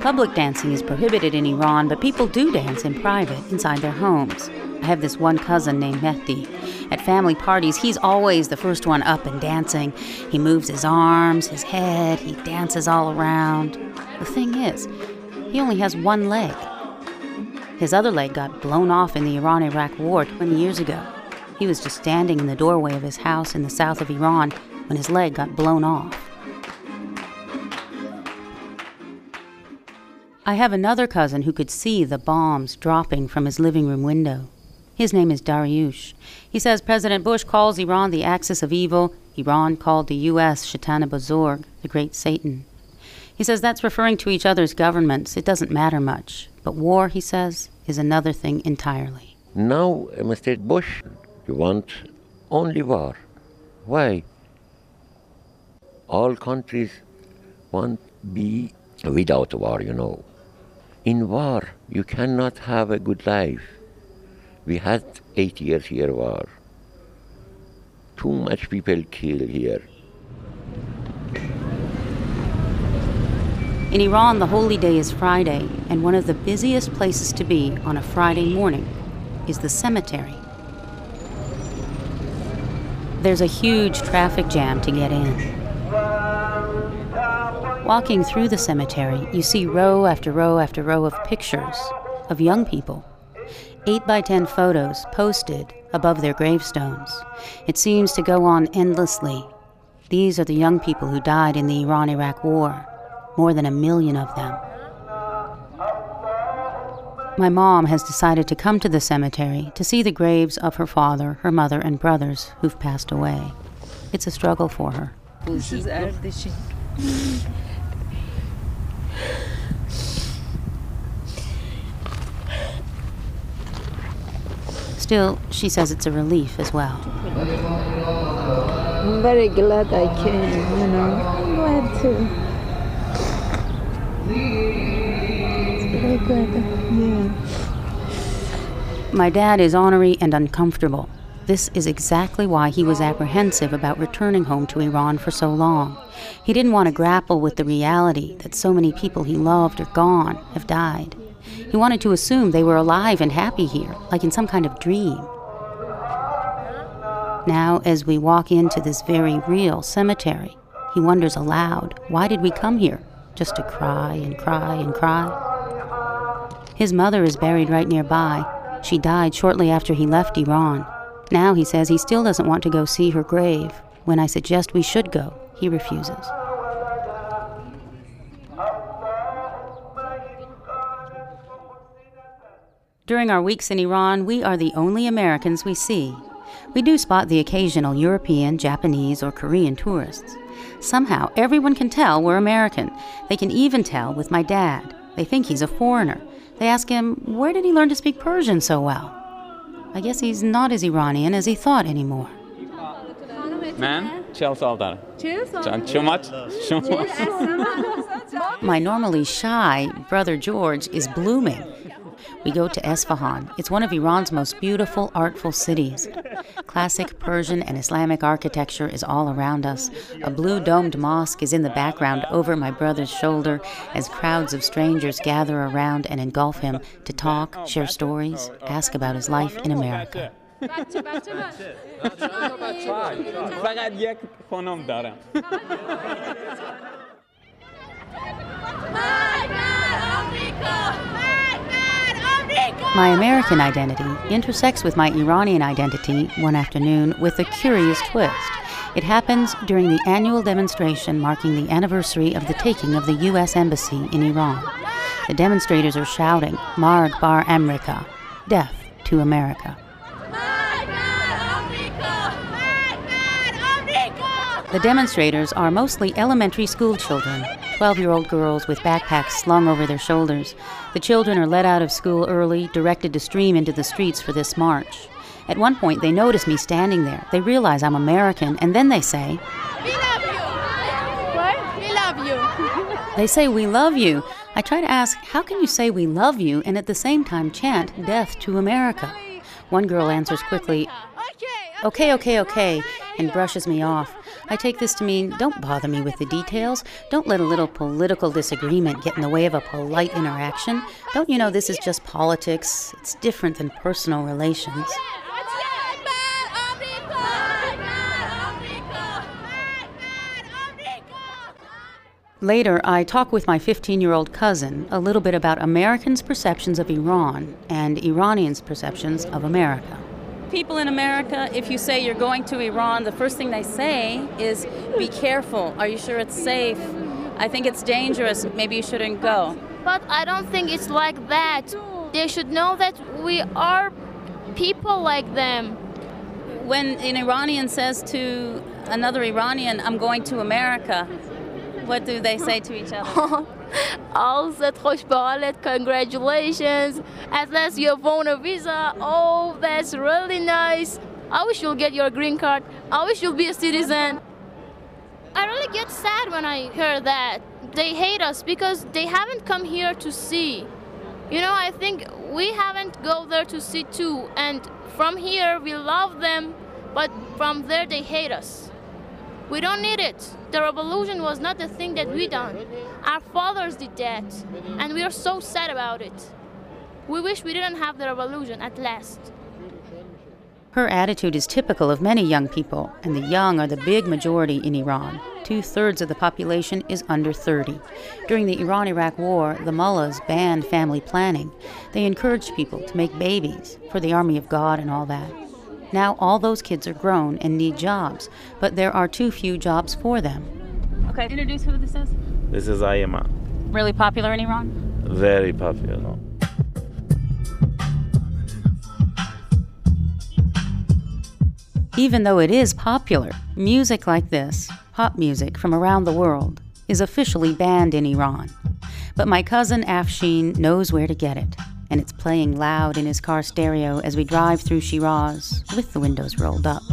S16: Public dancing is prohibited in Iran, but people do dance in private inside their homes. I have this one cousin named Mehdi. At family parties, he's always the first one up and dancing. He moves his arms, his head, he dances all around. The thing is, he only has one leg. His other leg got blown off in the Iran Iraq War 20 years ago. He was just standing in the doorway of his house in the south of Iran when his leg got blown off. I have another cousin who could see the bombs dropping from his living room window. His name is Dariush. He says President Bush calls Iran the axis of evil. Iran called the U.S. Shatana Bazorg, the great Satan. He says that's referring to each other's governments. It doesn't matter much. But war, he says, is another thing entirely.
S21: Now, Mr. Bush, you want only war. Why? All countries want be without war, you know. In war, you cannot have a good life. We had eight years here war. Too much people killed here.
S16: In Iran, the holy day is Friday, and one of the busiest places to be on a Friday morning is the cemetery. There's a huge traffic jam to get in. Walking through the cemetery, you see row after row after row of pictures of young people. 8 by 10 photos posted above their gravestones. It seems to go on endlessly. These are the young people who died in the Iran Iraq War, more than a million of them. My mom has decided to come to the cemetery to see the graves of her father, her mother, and brothers who've passed away. It's a struggle for her.
S20: This is Ardeshir.
S16: Still, she says it's a relief as well.
S20: I'm very glad I came, you know. I'm glad too. It's very good. Yeah.
S16: My dad is ornery and uncomfortable. This is exactly why he was apprehensive about returning home to Iran for so long. He didn't want to grapple with the reality that so many people he loved are gone, have died. He wanted to assume they were alive and happy here, like in some kind of dream. Now, as we walk into this very real cemetery, he wonders aloud why did we come here? Just to cry and cry and cry? His mother is buried right nearby. She died shortly after he left Iran. Now he says he still doesn't want to go see her grave. When I suggest we should go, he refuses. During our weeks in Iran, we are the only Americans we see. We do spot the occasional European, Japanese, or Korean tourists. Somehow, everyone can tell we're American. They can even tell with my dad. They think he's a foreigner. They ask him, where did he learn to speak Persian so well? I guess he's not as Iranian as he thought anymore.
S22: Man, çal
S16: My normally shy brother George is blooming. We go to Esfahan. It's one of Iran's most beautiful, artful cities. Classic Persian and Islamic architecture is all around us. A blue domed mosque is in the background over my brother's shoulder as crowds of strangers gather around and engulf him to talk, share stories, ask about his life in America.
S22: فقط یک خانم دارم
S16: My American identity intersects with my Iranian identity one afternoon with a curious twist. It happens during the annual demonstration marking the anniversary of the taking of the U.S. Embassy in Iran. The demonstrators are shouting, Marg bar America, death to America. The demonstrators are mostly elementary school children, 12 year old girls with backpacks slung over their shoulders. The children are let out of school early, directed to stream into the streets for this march. At one point, they notice me standing there. They realize I'm American, and then they say,
S14: We love you. What? We love you.
S16: They say, We love you. I try to ask, How can you say we love you and at the same time chant death to America? One girl answers quickly, Okay, okay, okay, and brushes me off. I take this to mean don't bother me with the details. Don't let a little political disagreement get in the way of a polite interaction. Don't you know this is just politics? It's different than personal relations. Later, I talk with my 15 year old cousin a little bit about Americans' perceptions of Iran and Iranians' perceptions of America.
S18: People in America, if you say you're going to Iran, the first thing they say is, be careful. Are you sure it's safe? I think it's dangerous. Maybe you shouldn't go.
S23: But I don't think it's like that. They should know that we are people like them.
S18: When an Iranian says to another Iranian, I'm going to America, what do they say to each other?
S23: all Ağzı hoş bahalet, congratulations. At last you have won a visa. Oh, that's really nice. I wish you'll get your green card. I wish you'll be a citizen. I really get sad when I hear that. They hate us because they haven't come here to see. You know, I think we haven't go there to see too. And from here, we love them, but from there, they hate us. We don't need it. The revolution was not the thing that we done. Our fathers did that, and we are so sad about it. We wish we didn't have the revolution at last.
S16: Her attitude is typical of many young people, and the young are the big majority in Iran. Two thirds of the population is under 30. During the Iran Iraq War, the mullahs banned family planning. They encouraged people to make babies for the army of God and all that. Now all those kids are grown and need jobs, but there are too few jobs for them.
S18: Okay, introduce who this is.
S24: This is Ayama.
S18: Really popular in Iran?
S24: Very popular.
S16: Even though it is popular, music like this, pop music from around the world, is officially banned in Iran. But my cousin Afshin knows where to get it, and it's playing loud in his car stereo as we drive through Shiraz with the windows rolled up.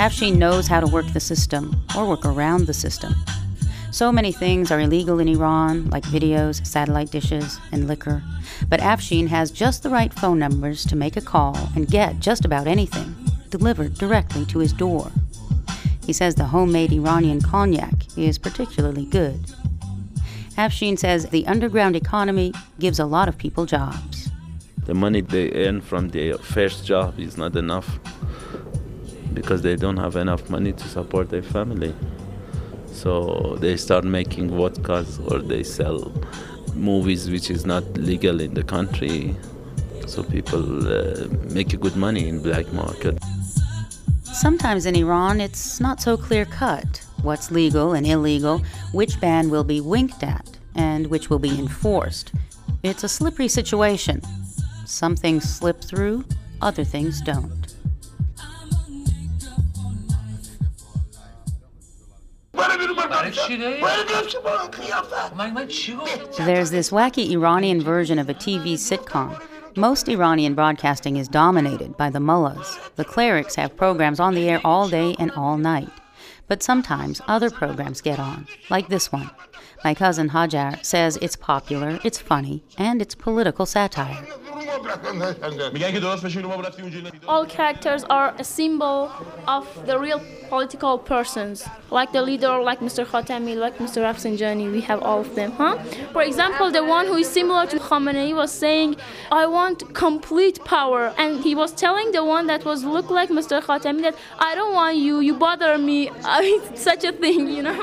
S16: Afshin knows how to work the system or work around the system. So many things are illegal in Iran, like videos, satellite dishes, and liquor. But Afshin has just the right phone numbers to make a call and get just about anything delivered directly to his door. He says the homemade Iranian cognac is particularly good. Afshin says the underground economy gives a lot of people jobs.
S24: The money they earn from their first job is not enough because they don't have enough money to support their family. So they start making vodkas or they sell movies which is not legal in the country. So people uh, make good money in black market.
S16: Sometimes in Iran, it's not so clear cut what's legal and illegal, which ban will be winked at, and which will be enforced. It's a slippery situation. Some things slip through, other things don't. There's this wacky Iranian version of a TV sitcom. Most Iranian broadcasting is dominated by the mullahs. The clerics have programs on the air all day and all night. But sometimes other programs get on, like this one. My cousin Hajar says it's popular, it's funny, and it's political satire.
S23: All characters are a symbol of the real political persons, like the leader, like Mr. Khatami, like Mr. Rafsanjani. We have all of them, huh? For example, the one who is similar to Khamenei was saying, "I want complete power," and he was telling the one that was look like Mr. Khatami that, "I don't want you. You bother me." I mean, such a thing, you know.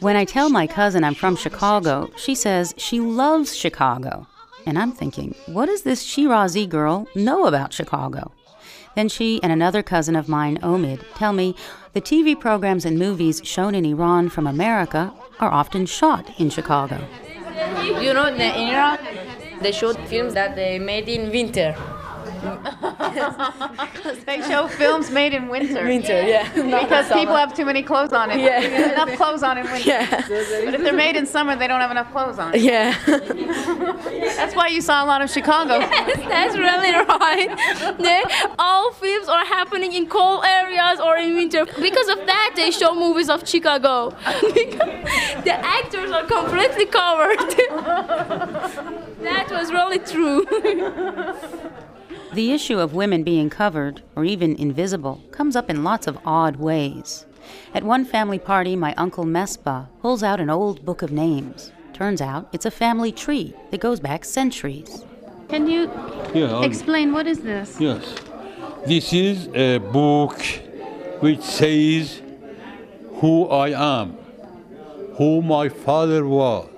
S16: When I tell my cousin I'm from Chicago, she says she loves Chicago. And I'm thinking, what does this Shirazi girl know about Chicago? Then she and another cousin of mine, Omid, tell me the TV programs and movies shown in Iran from America are often shot in Chicago.
S25: You know, in Iran, they showed films that they made in winter.
S26: They show films made in winter.
S25: Winter, yeah. Not
S26: because
S25: summer.
S26: people have too many clothes on it.
S25: Yeah.
S26: There's enough clothes on in winter.
S25: Yeah.
S26: But if they're made in summer, they don't have enough clothes on.
S25: Yeah.
S26: That's why you saw a lot of Chicago.
S23: Yes, that's really right. They, all films are happening in cold areas or in winter. Because of that, they show movies of Chicago. because the actors are completely covered. that was really true.
S16: The issue of women being covered, or even invisible, comes up in lots of odd ways. At one family party, my uncle Mesbah pulls out an old book of names. Turns out it's a family tree that goes back centuries.
S26: Can you
S19: Yeah,
S26: explain what is this?
S19: Yes. This is a book which says who I am, who my father was,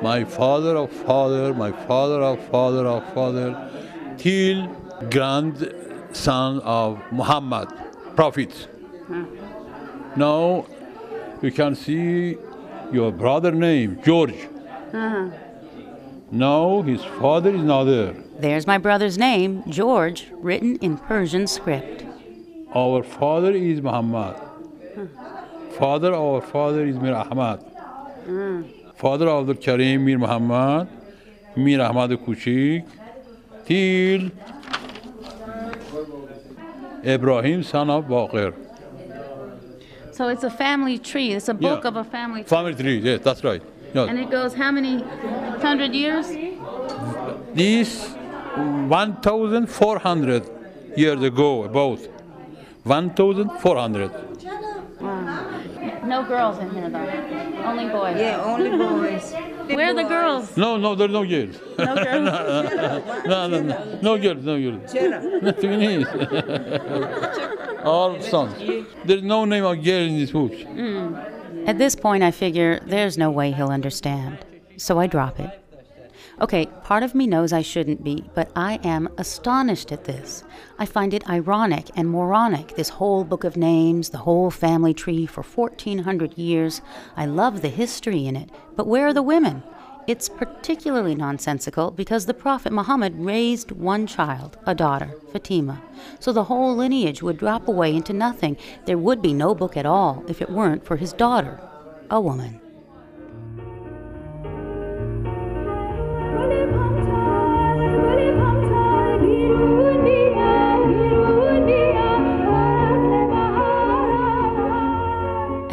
S19: my father of father, my father of father of father, till grandson of Muhammad, prophet. Now you can see your brother name, George.
S16: Uh-huh.
S19: Now his father is not there.
S16: There's my brother's name, George, written in Persian script.
S19: Our father is Muhammad. Father, our father is Mir Ahmad. Father of the Karim Mir Muhammad, Mir Ahmad Kuchik, till Ibrahim, son of Baqir.
S26: So it's a family tree. It's a book
S19: Yeah.
S26: of a family tree.
S19: Family tree, yes, that's right. Yes.
S26: And it goes how many hundred years?
S19: This 1,400 years ago, about 1,400.
S26: No girls in here though. Only boys.
S20: Yeah, only boys.
S26: Where are the girls?
S19: No, no, there's no girls.
S26: No girls?
S19: no, no, no, no girls, no girls. Nothing is. All sons. There's no name of girl in this book. Hmm.
S16: At this point, I figure there's no way he'll understand. So I drop it. Okay, part of me knows I shouldn't be, but I am astonished at this. I find it ironic and moronic, this whole book of names, the whole family tree for 1400 years. I love the history in it, but where are the women? It's particularly nonsensical because the Prophet Muhammad raised one child, a daughter, Fatima. So the whole lineage would drop away into nothing. There would be no book at all if it weren't for his daughter, a woman.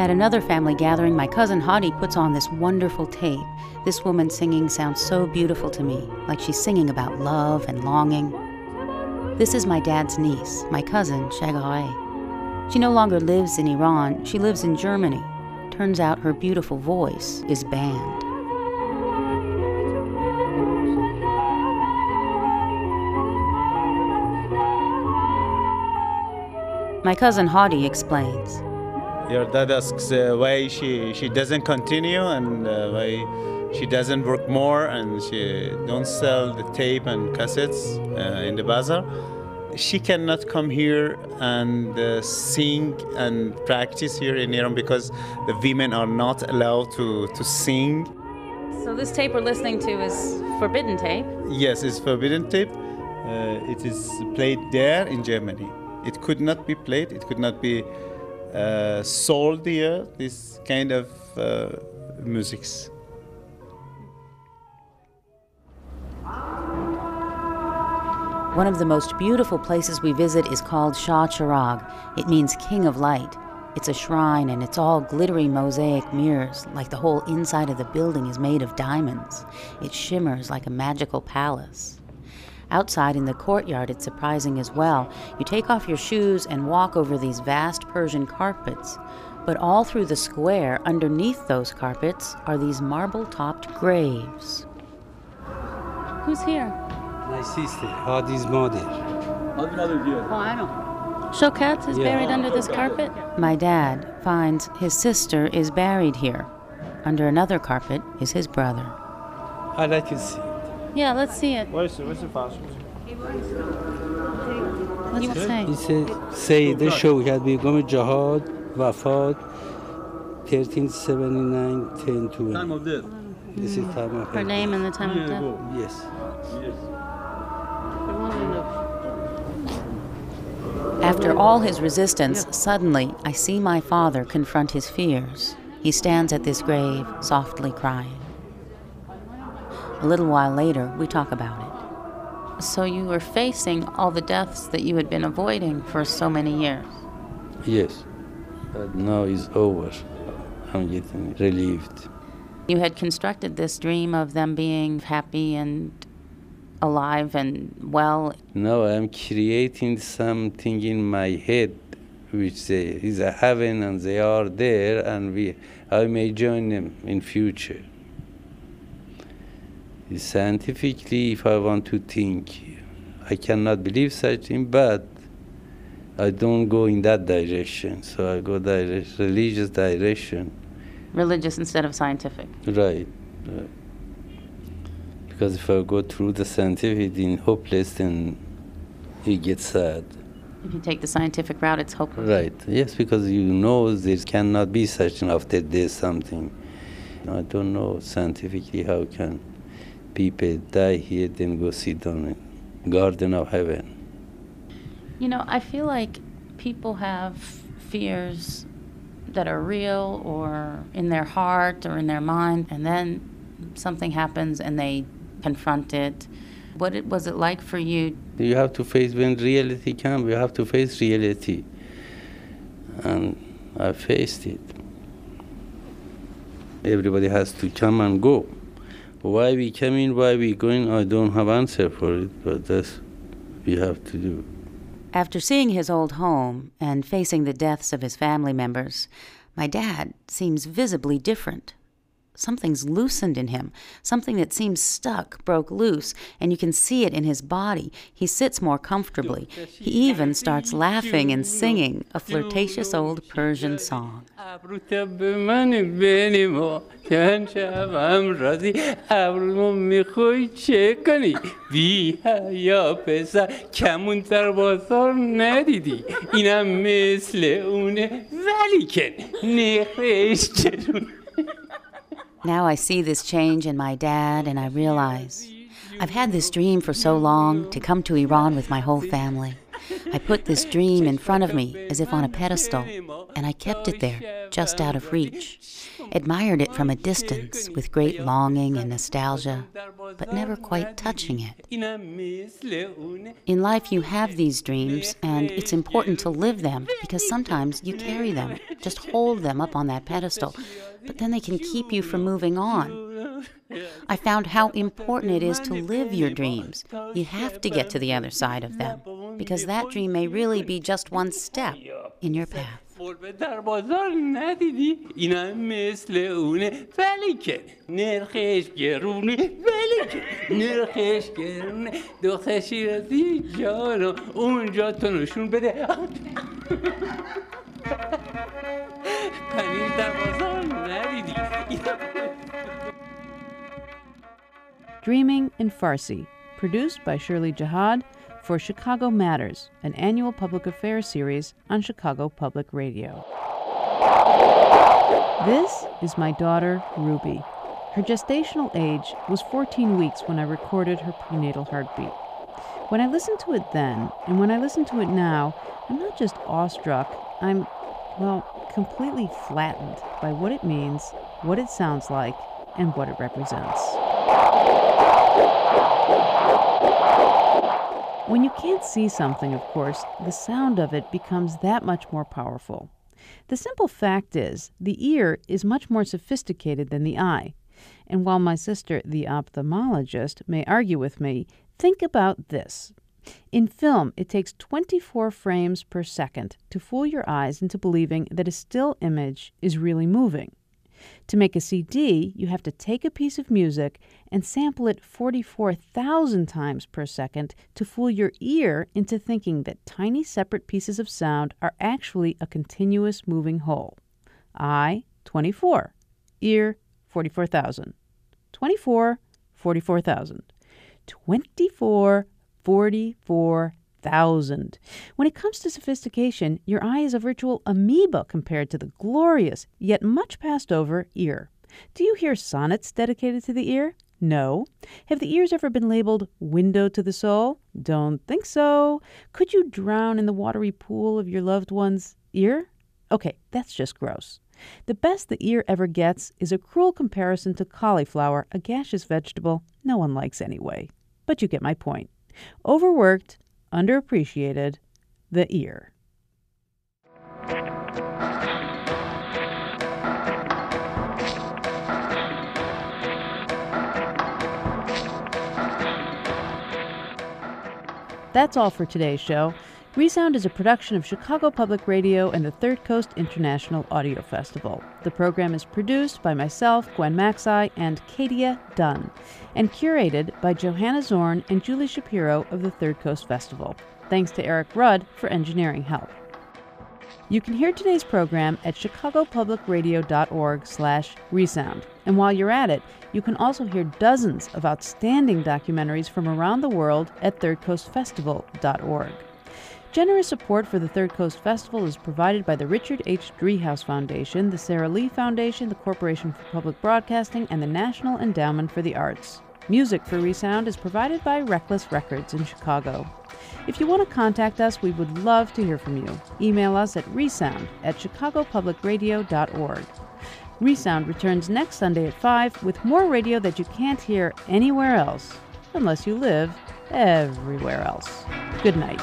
S16: At another family gathering, my cousin Hadi puts on this wonderful tape. This woman singing sounds so beautiful to me, like she's singing about love and longing. This is my dad's niece, my cousin, Shagare. She no longer lives in Iran, she lives in Germany. Turns out her beautiful voice is banned. My cousin Hadi explains.
S27: Your dad asks uh, why she, she doesn't continue and uh, why she doesn't work more and she don't sell the tape and cassettes uh, in the bazaar. She cannot come here and uh, sing and practice here in Iran because the women are not allowed to, to sing.
S18: So this tape we're listening to is forbidden tape.
S27: Yes, it's forbidden tape. Uh, it is played there in Germany. It could not be played. It could not be uh, here. This kind of uh, musics.
S16: One of the most beautiful places we visit is called Shah Chirag. It means King of Light. It's a shrine and it's all glittery mosaic mirrors, like the whole inside of the building is made of diamonds. It shimmers like a magical palace. Outside in the courtyard, it's surprising as well. You take off your shoes and walk over these vast Persian carpets. But all through the square, underneath those carpets, are these marble topped graves.
S18: Who's here?
S28: My sister, Hadi's mother.
S18: Oh, I know. Shokat is
S28: Yeah.
S18: buried under this carpet.
S16: My dad finds his sister is buried here. Under another carpet is his brother.
S28: I like to see.
S18: Yeah, let's see it.
S28: Where's where's the fast?
S18: What's it say?
S28: It says Sayyid Shawkat Begum Jahad Wafat 1379 10
S29: Time of death.
S28: This is time of death.
S18: Her name and the time of death.
S28: Yes.
S16: After all his resistance, suddenly I see my father confront his fears. He stands at this grave, softly crying. A little while later, we talk about it. So you were facing all the deaths that you had been avoiding for so many years.
S28: Yes. But now it's over. I'm getting relieved.
S16: You had constructed this dream of them being happy and alive and well.
S28: Now I'm creating something in my head which say is a heaven and they are there and we I may join them in future. Scientifically if I want to think I cannot believe such thing but I don't go in that direction. So I go direct, religious direction.
S16: Religious instead of scientific.
S28: Right. right. Because if I go through the scientific in hopeless then you get sad.
S16: If you take the scientific route, it's hopeless.
S28: Right. Yes, because you know there cannot be such an after death something. I don't know scientifically how can people die here then go sit down in Garden of Heaven.
S16: You know, I feel like people have fears that are real or in their heart or in their mind, and then something happens and they confront it. What it, was it like for you?
S28: You have to face when reality comes. You have to face reality, and I faced it. Everybody has to come and go. Why we coming, why we going, I don't have answer for it, but that's we have to do.
S16: After seeing his old home and facing the deaths of his family members, my dad seems visibly different. Something's loosened in him. Something that seems stuck broke loose, and you can see it in his body. He sits more comfortably. He even starts laughing and singing a flirtatious old Persian song. Now I see this change in my dad, and I realize I've had this dream for so long to come to Iran with my whole family. I put this dream in front of me as if on a pedestal, and I kept it there, just out of reach. Admired it from a distance with great longing and nostalgia, but never quite touching it. In life, you have these dreams, and it's important to live them because sometimes you carry them, just hold them up on that pedestal, but then they can keep you from moving on. I found how important it is to live your dreams. You have to get to the other side of them because that dream may really be just one step in your path.
S1: Dreaming in Farsi, produced by Shirley Jahad for Chicago Matters, an annual public affairs series on Chicago Public Radio. This is my daughter, Ruby. Her gestational age was 14 weeks when I recorded her prenatal heartbeat. When I listened to it then, and when I listen to it now, I'm not just awestruck, I'm, well, completely flattened by what it means, what it sounds like, and what it represents. When you can't see something, of course, the sound of it becomes that much more powerful. The simple fact is, the ear is much more sophisticated than the eye. And while my sister, the ophthalmologist, may argue with me, think about this. In film, it takes 24 frames per second to fool your eyes into believing that a still image is really moving. To make a CD, you have to take a piece of music and sample it 44,000 times per second to fool your ear into thinking that tiny separate pieces of sound are actually a continuous moving whole. Eye, 24. Ear, 44,000. 24, 44,000. 24, 44,000. When it comes to sophistication, your eye is a virtual amoeba compared to the glorious, yet much passed over, ear. Do you hear sonnets dedicated to the ear? No. Have the ears ever been labeled window to the soul? Don't think so. Could you drown in the watery pool of your loved one's ear? Okay, that's just gross. The best the ear ever gets is a cruel comparison to cauliflower, a gaseous vegetable no one likes anyway. But you get my point. Overworked, underappreciated, the ear. That's all for today's show. Resound is a production of Chicago Public Radio and the Third Coast International Audio Festival. The program is produced by myself, Gwen Macsai, and Katia Dunn, and curated by Johanna Zorn and Julie Shapiro of the Third Coast Festival. Thanks to Eric Rudd for engineering help. You can hear today's program at chicagopublicradio.org slash resound. And while you're at it, you can also hear dozens of outstanding documentaries from around the world at thirdcoastfestival.org. Generous support for the Third Coast Festival is provided by the Richard H. Driehaus Foundation, the Sara Lee Foundation, the Corporation for Public Broadcasting, and the National Endowment for the Arts. Music for Resound is provided by Reckless Records in Chicago. If you want to contact us, we would love to hear from you. Email us at resound at chicagopublicradio.org. Resound returns next Sunday at 5 with more radio that you can't hear anywhere else, unless you live everywhere else. Good night.